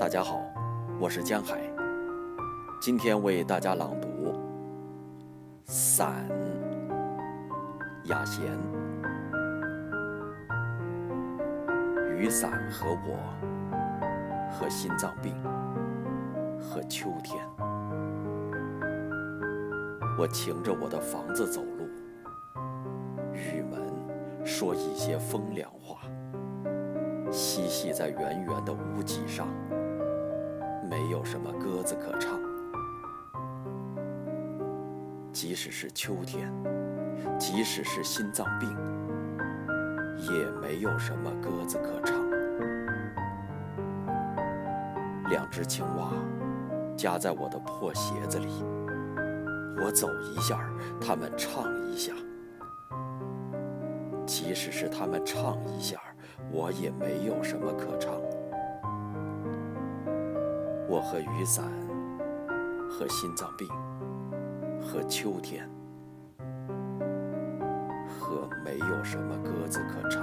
大家好，我是江海，今天为大家朗读《伞》，雅贤。雨伞和我，和心脏病，和秋天。我擎着我的房子走路，雨门说一些风凉话，嬉戏在圆圆的屋脊上，没有什么歌子可唱。即使是秋天，即使是心脏病，也没有什么歌子可唱。两只青蛙夹在我的破鞋子里。我走一下，它们唱一下；即使是他们唱一下，我也没有什么可唱。我和雨伞，和心脏病，和秋天，和没有什么鸽子可唱。